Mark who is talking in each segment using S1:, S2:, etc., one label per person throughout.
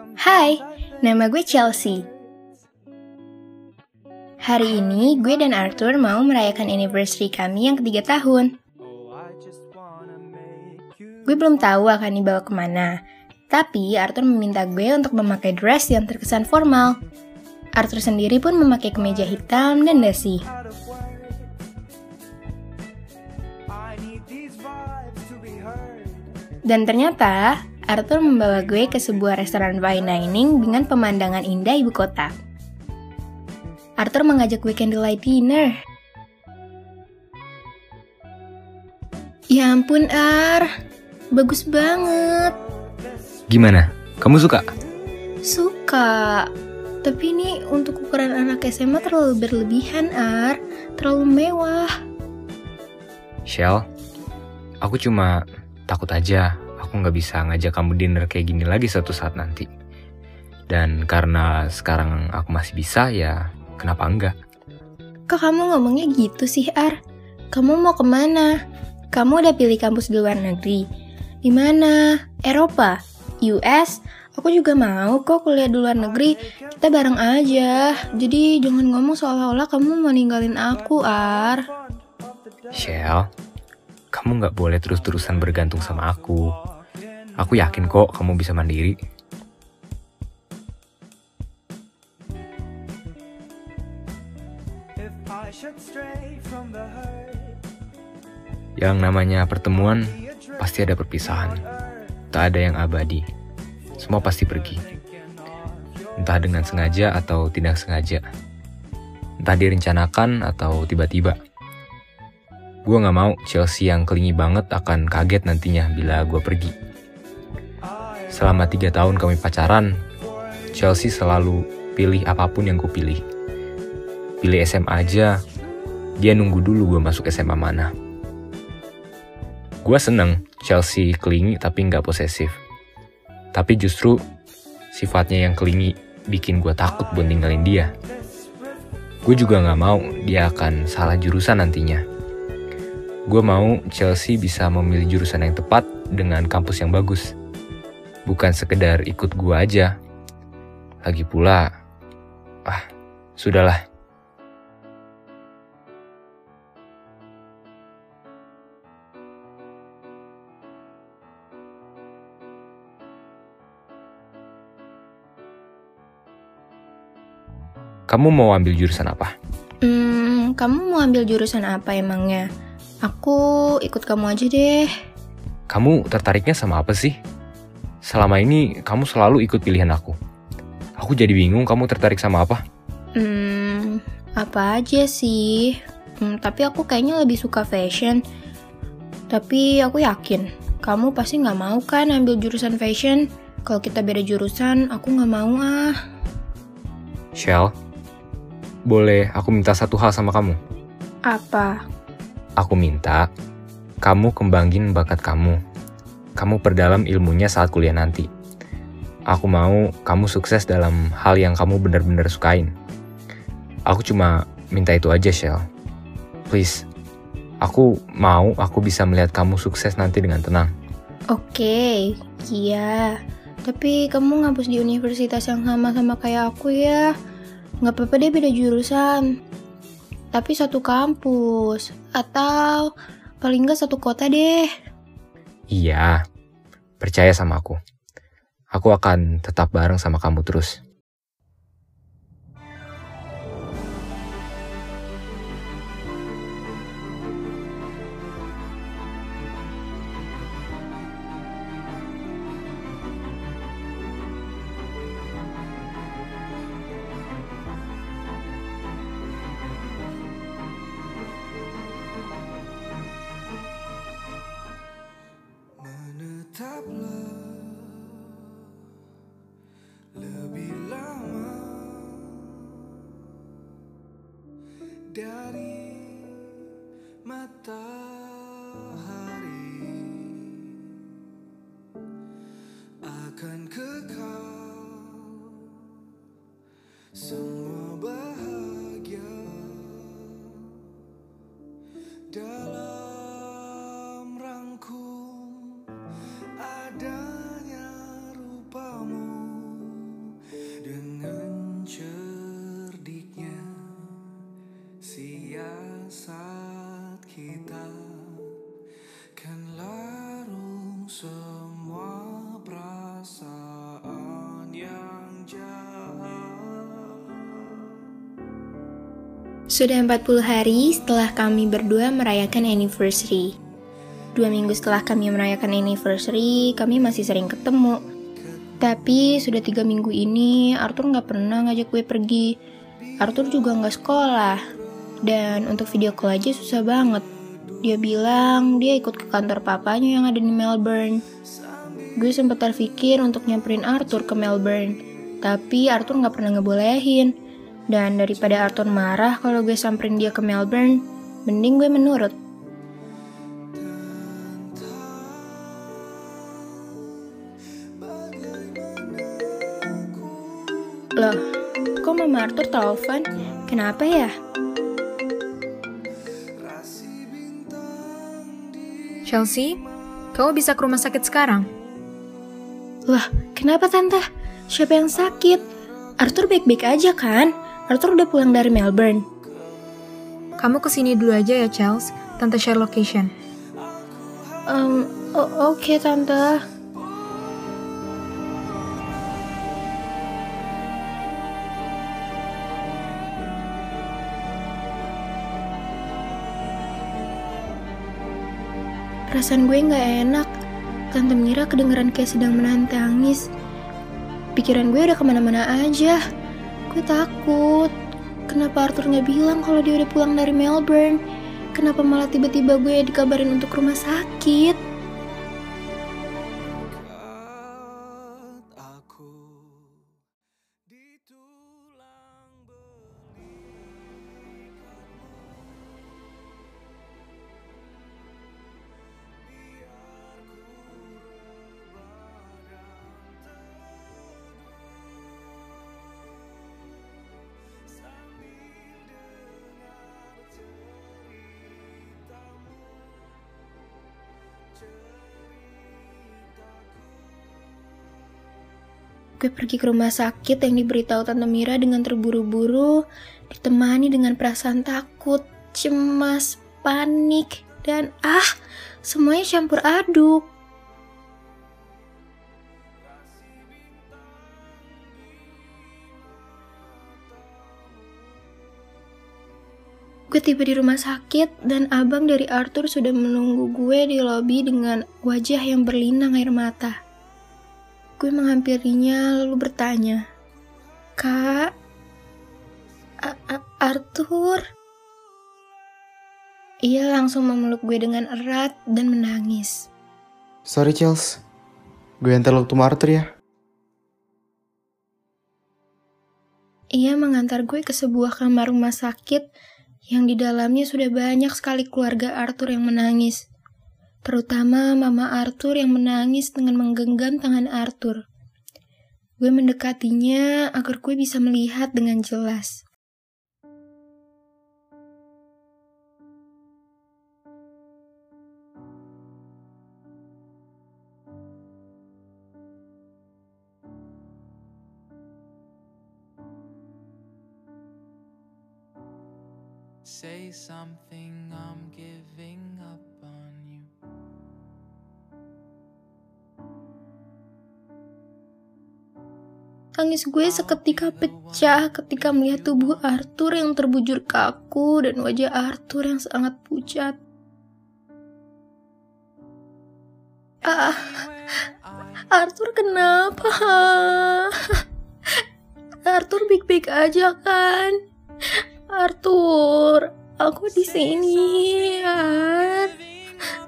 S1: Hai, nama gue Chelsea. Hari ini gue dan Arthur mau merayakan anniversary kami yang ketiga tahun. Gue belum tahu akan dibawa ke mana, tapi Arthur meminta gue untuk memakai dress yang terkesan formal. Arthur sendiri pun memakai kemeja hitam dan dasi. Dan ternyata, Arthur membawa gue ke sebuah restoran fine dining dengan pemandangan indah ibu kota. Arthur mengajak gue candlelight dinner. Ya ampun, Ar. Bagus banget.
S2: Gimana? Kamu suka?
S1: Suka. Tapi ini untuk ukuran anak SMA terlalu berlebihan, Ar. Terlalu mewah.
S2: Shell, aku cuma takut aja aku nggak bisa ngajak kamu dinner kayak gini lagi suatu saat nanti. Dan karena sekarang aku masih bisa, ya kenapa enggak?
S1: Kok kamu ngomongnya gitu sih, Ar? Kamu mau ke mana? Kamu udah pilih kampus di luar negeri. Di mana? Eropa? US? Aku juga mau kok kuliah di luar negeri. Kita bareng aja. Jadi jangan ngomong seolah-olah kamu mau ninggalin aku, Ar.
S2: Shell, kamu nggak boleh terus-terusan bergantung sama aku. Aku yakin kok kamu bisa mandiri. Yang namanya pertemuan pasti ada perpisahan. Tak ada yang abadi. Semua pasti pergi. Entah dengan sengaja atau tidak sengaja. Entah direncanakan atau tiba-tiba. Gue gak mau Chelsea yang kelingi banget akan kaget nantinya bila gue pergi. Selama tiga tahun kami pacaran, Chelsea selalu pilih apa pun yang gue pilih. SMA aja, dia nunggu dulu gue masuk SMA mana. Gue seneng Chelsea kelingi tapi nggak posesif. Tapi justru sifatnya yang kelingi bikin gue takut buat ninggalin dia. Gue juga gak mau dia akan salah jurusan nantinya. Gue mau Chelsea bisa memilih jurusan yang tepat dengan kampus yang bagus. Bukan sekedar ikut gue aja. Lagi pula, ah, sudahlah. Kamu mau ambil jurusan apa?
S1: Hmm, kamu mau ambil jurusan apa emangnya? Aku ikut kamu aja deh.
S2: Kamu tertariknya sama apa sih? Selama ini kamu selalu ikut pilihan aku. Aku jadi bingung kamu tertarik sama apa?
S1: Hmm, apa aja sih? Hmm, tapi aku kayaknya lebih suka fashion. Tapi aku yakin, kamu pasti nggak mau kan ambil jurusan fashion? Kalau kita beda jurusan, aku nggak mau ah.
S2: Shell, boleh aku minta satu hal sama kamu?
S1: Apa?
S2: Aku minta kamu kembangin bakat kamu. Kamu perdalam ilmunya saat kuliah nanti. Aku mau kamu sukses dalam hal yang kamu benar-benar sukain. Aku cuma minta itu aja, Shell. Please. Aku mau aku bisa melihat kamu sukses nanti dengan tenang.
S1: Oke, iya. Tapi kamu ngapus di universitas yang sama-sama kayak aku ya. Nggak apa-apa deh beda jurusan. Tapi satu kampus. Atau paling nggak satu kota deh.
S2: Iya, percaya sama aku. Aku akan tetap bareng sama kamu terus.
S3: 다.
S1: Sudah 40 hari setelah kami berdua merayakan anniversary. Dua minggu setelah kami merayakan anniversary, kami masih sering ketemu. Tapi sudah tiga minggu ini, Arthur nggak pernah ngajak gue pergi. Arthur juga nggak sekolah. Dan untuk video call aja susah banget. Dia bilang dia ikut ke kantor papanya yang ada di Melbourne. Gue sempat terpikir untuk nyamperin Arthur ke Melbourne. Tapi Arthur nggak pernah ngebolehin. Dan daripada Arthur marah kalau gue samperin dia ke Melbourne, mending gue menurut. Loh, kok Mama Arthur telepon? Kenapa ya?
S4: Chelsea, kamu bisa ke rumah sakit sekarang?
S1: Lah, kenapa Tante? Siapa yang sakit? Arthur baik-baik aja kan? Arthur udah pulang dari Melbourne.
S4: Kamu ke sini dulu aja ya, Chels. Tante share location.
S1: Um, oke Tante. Perasaan gue nggak enak. Tante Mira kedengeran kayak sedang menahan tangis. Pikiran gue udah ke mana-mana aja. Gue takut. Kenapa Arthur nggak bilang kalau dia udah pulang dari Melbourne? Kenapa malah tiba-tiba gue dikabarin untuk rumah sakit? Gue pergi ke rumah sakit yang diberitahu Tante Mira dengan terburu-buru, ditemani dengan perasaan takut, cemas, panik, dan ah, semuanya campur aduk. Gue tiba di rumah sakit dan abang dari Arthur sudah menunggu gue di lobi dengan wajah yang berlinang air mata. Gue menghampirinya lalu bertanya, Kak, A- A- Arthur? Ia langsung memeluk gue dengan erat dan menangis.
S5: Sorry Chels, gue antar lo ketemu Arthur ya.
S1: Ia mengantar gue ke sebuah kamar rumah sakit yang di dalamnya sudah banyak sekali keluarga Arthur yang menangis. Terutama mama Arthur yang menangis dengan menggenggam tangan Arthur. Gue mendekatinya agar gue bisa melihat dengan jelas.
S6: Say something, I'm giving
S1: Tangis gue seketika pecah ketika melihat tubuh Arthur yang terbujur kaku dan wajah Arthur yang sangat pucat. Ah, Arthur kenapa? Arthur baik-baik aja kan? Arthur, aku di sini.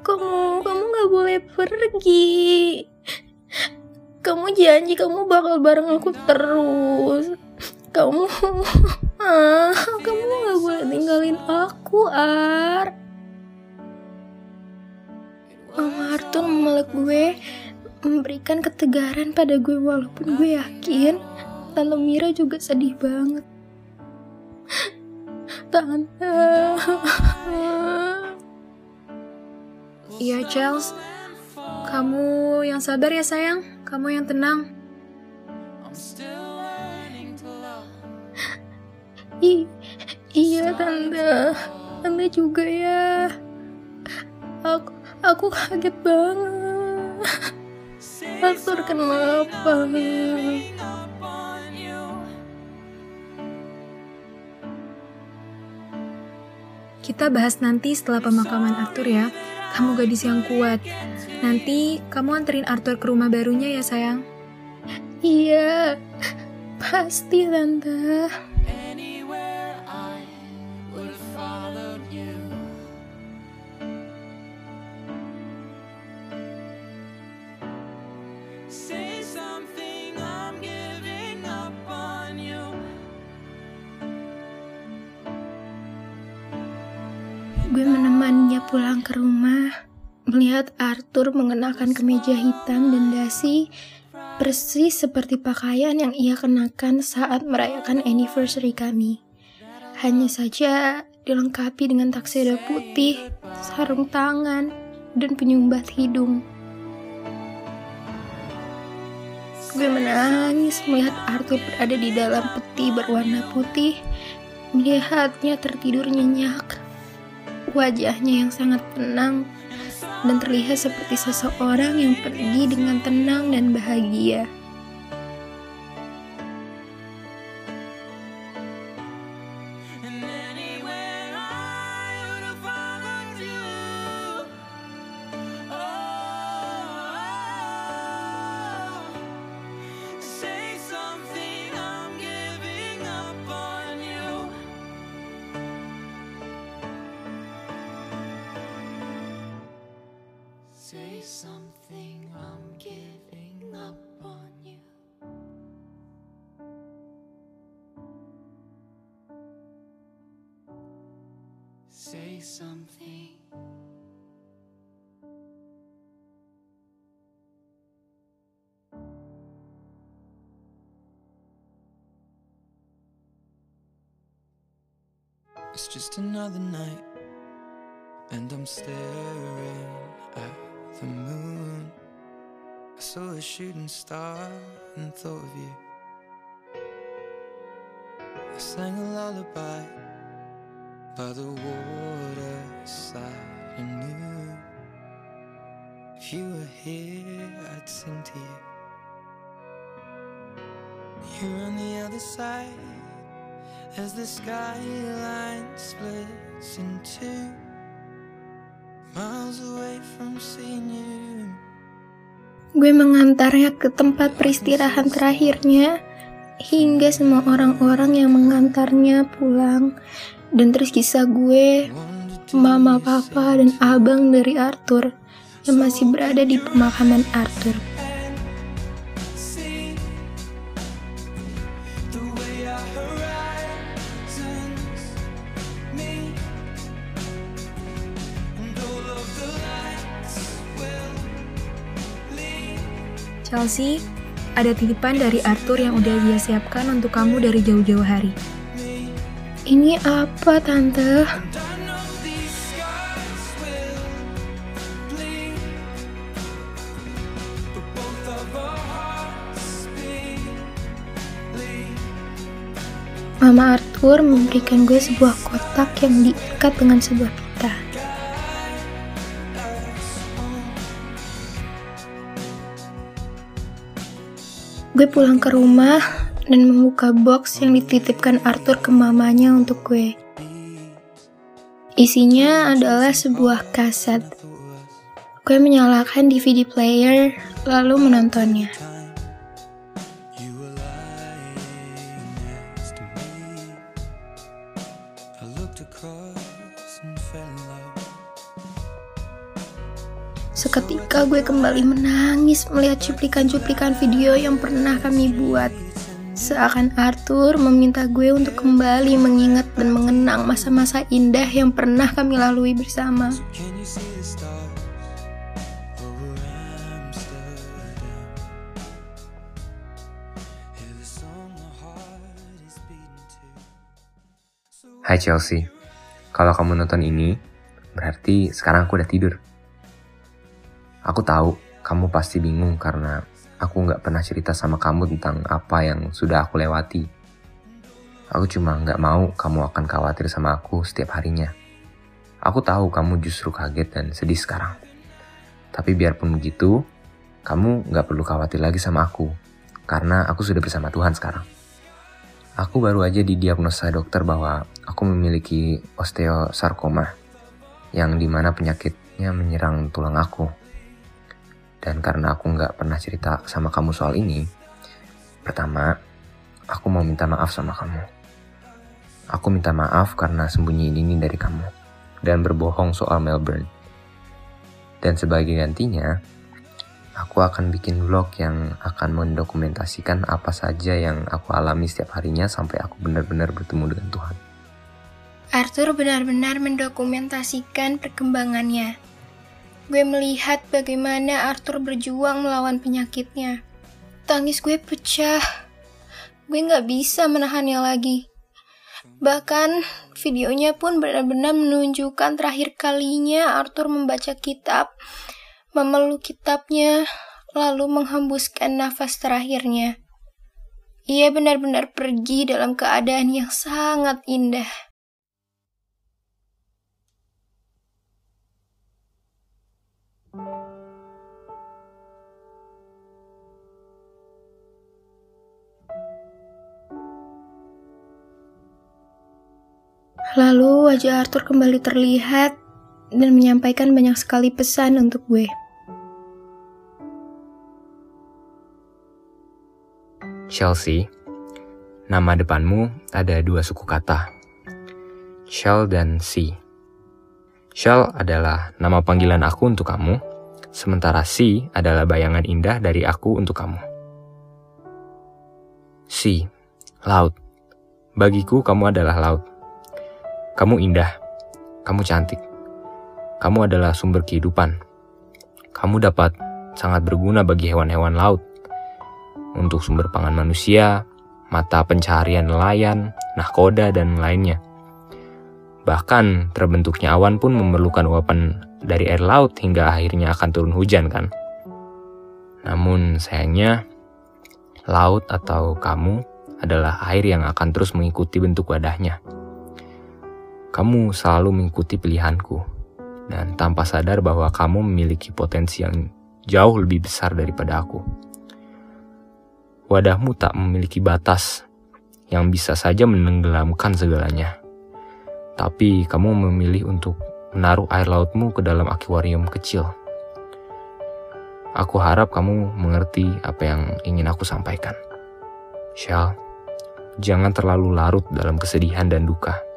S1: Kamu, kamu nggak boleh pergi. Kamu janji kamu bakal bareng aku terus. Kamu, ah, kamu nggak boleh tinggalin aku, Ar. Mama Arthur memeluk gue, memberikan ketegaran pada gue walaupun gue yakin Tante Mira juga sedih banget. Tante.
S4: Iya, Chels. Kamu yang sabar ya, sayang. Kamu yang tenang.
S1: I iya tante, tante juga ya. Aku aku kaget banget. Arthur kenapa?
S4: Kita bahas nanti setelah pemakaman Arthur ya. Kamu gadis yang kuat. Nanti kamu anterin Arthur ke rumah barunya ya sayang.
S1: Iya, pasti tante. Gue menemaninya pulang ke rumah, melihat Arthur mengenakan kemeja hitam dan dasi, persis seperti pakaian yang ia kenakan saat merayakan anniversary kami. Hanya saja dilengkapi dengan takseda putih, sarung tangan, dan penyumbat hidung. Gue menangis melihat Arthur berada di dalam peti berwarna putih, melihatnya tertidur nyenyak wajahnya yang sangat tenang dan terlihat seperti seseorang yang pergi dengan tenang dan bahagia.
S6: Say something. It's just another night, and I'm staring at the moon. I saw a shooting star and thought of you. I sang a lullaby by the waterside and knew if you were here, I'd sing to you. You're on the other side as the skyline splits in two, miles away from seeing you.
S1: Gue mengantarnya ke tempat peristirahan terakhirnya, hingga semua orang-orang yang mengantarnya pulang. Dan terus kisah gue, mama, papa, dan abang dari Arthur yang masih berada di pemakaman Arthur.
S4: Chelsea, ada titipan dari Arthur yang udah dia siapkan untuk kamu dari jauh-jauh hari.
S1: Ini apa, Tante? Mama Arthur memberikan gue sebuah kotak yang diikat dengan sebuah pita. Gue pulang ke rumah dan membuka box yang dititipkan Arthur ke mamanya untuk gue. Isinya adalah sebuah kaset. Gue menyalakan DVD player lalu menontonnya. Seketika gue kembali menangis melihat cuplikan-cuplikan video yang pernah kami buat. Seakan Arthur meminta gue untuk kembali mengingat dan mengenang masa-masa indah yang pernah kami lalui bersama.
S2: Hai Chelsea, kalau kamu nonton ini, berarti sekarang aku udah tidur. Aku tahu kamu pasti bingung karena aku nggak pernah cerita sama kamu tentang apa yang sudah aku lewati. Aku cuma nggak mau kamu akan khawatir sama aku setiap harinya. Aku tahu kamu justru kaget dan sedih sekarang. Tapi biarpun begitu, kamu nggak perlu khawatir lagi sama aku, karena aku sudah bersama Tuhan sekarang. Aku baru aja didiagnosa dokter bahwa aku memiliki osteosarkoma, yang di mana penyakitnya menyerang tulang aku. Dan karena aku nggak pernah cerita sama kamu soal ini, pertama, aku mau minta maaf sama kamu. Aku minta maaf karena sembunyi ini dari kamu dan berbohong soal Melbourne. Dan sebagai gantinya, aku akan bikin vlog yang akan mendokumentasikan apa saja yang aku alami setiap harinya sampai aku benar-benar bertemu dengan Tuhan.
S1: Arthur benar-benar mendokumentasikan perkembangannya. Gue melihat bagaimana Arthur berjuang melawan penyakitnya. Tangis gue pecah. Gue gak bisa menahannya lagi. Bahkan videonya pun benar-benar menunjukkan terakhir kalinya Arthur membaca kitab, memeluk kitabnya, lalu menghembuskan nafas terakhirnya. Ia benar-benar pergi dalam keadaan yang sangat indah. Lalu wajah Arthur kembali terlihat dan menyampaikan banyak sekali pesan untuk gue.
S2: Chelsea, nama depanmu ada dua suku kata, Shell dan C. Shell adalah nama panggilan aku untuk kamu, sementara C adalah bayangan indah dari aku untuk kamu. C, laut. Bagiku kamu adalah laut. Kamu indah, kamu cantik, kamu adalah sumber kehidupan. Kamu dapat sangat berguna bagi hewan-hewan laut untuk sumber pangan manusia, mata pencaharian nelayan, nahkoda, dan lainnya. Bahkan terbentuknya awan pun memerlukan uapan dari air laut hingga akhirnya akan turun hujan kan. Namun sayangnya, laut atau kamu adalah air yang akan terus mengikuti bentuk wadahnya. Kamu selalu mengikuti pilihanku, dan tanpa sadar bahwa kamu memiliki potensi yang jauh lebih besar daripada aku. Wadahmu tak memiliki batas yang bisa saja menenggelamkan segalanya. Tapi kamu memilih untuk menaruh air lautmu ke dalam akuarium kecil. Aku harap kamu mengerti apa yang ingin aku sampaikan. Shell, jangan terlalu larut dalam kesedihan dan duka.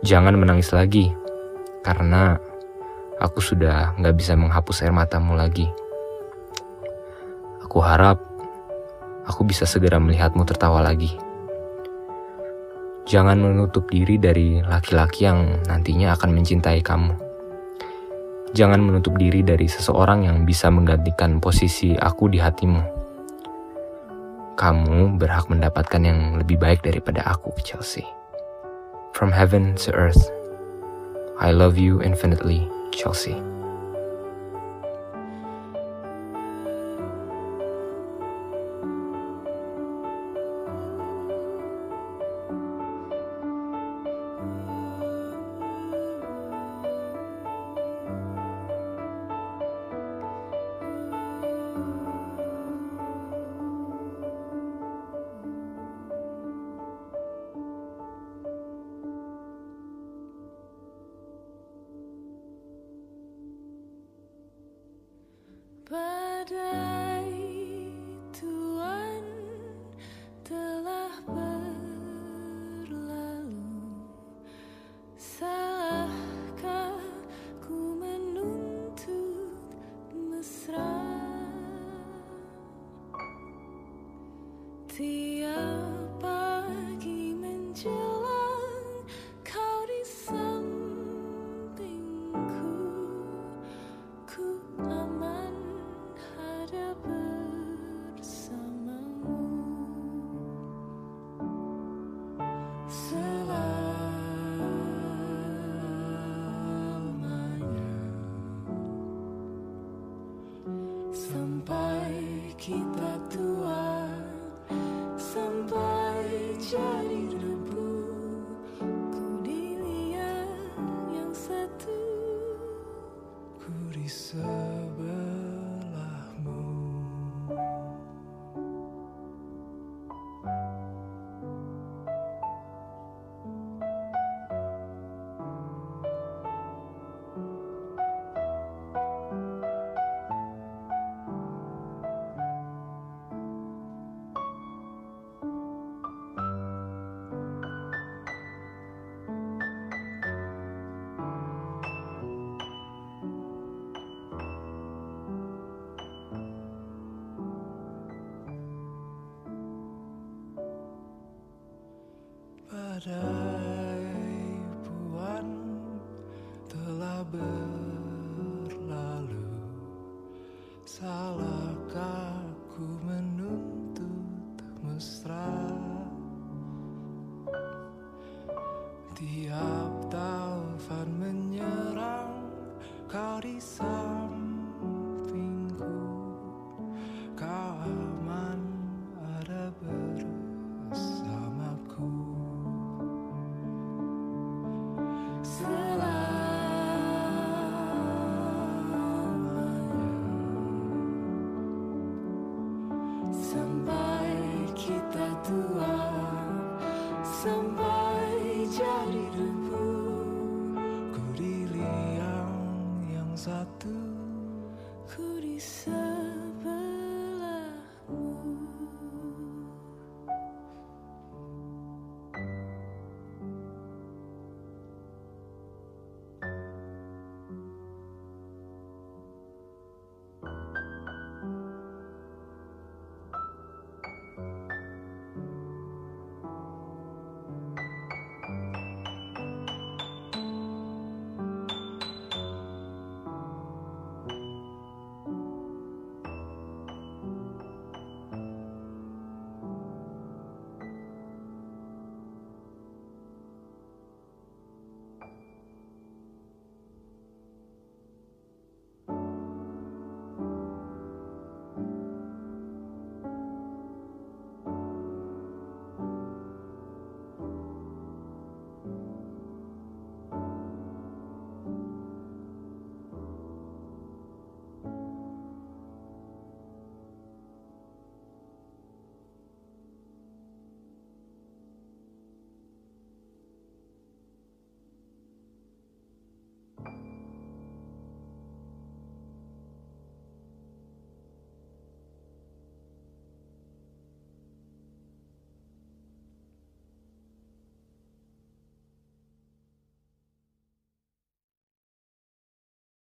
S2: Jangan menangis lagi, karena aku sudah nggak bisa menghapus air matamu lagi. Aku harap aku bisa segera melihatmu tertawa lagi. Jangan menutup diri dari laki-laki yang nantinya akan mencintai kamu. Jangan menutup diri dari seseorang yang bisa menggantikan posisi aku di hatimu. Kamu berhak mendapatkan yang lebih baik daripada aku, Chelsea. From heaven to earth, I love you infinitely, Chelsea.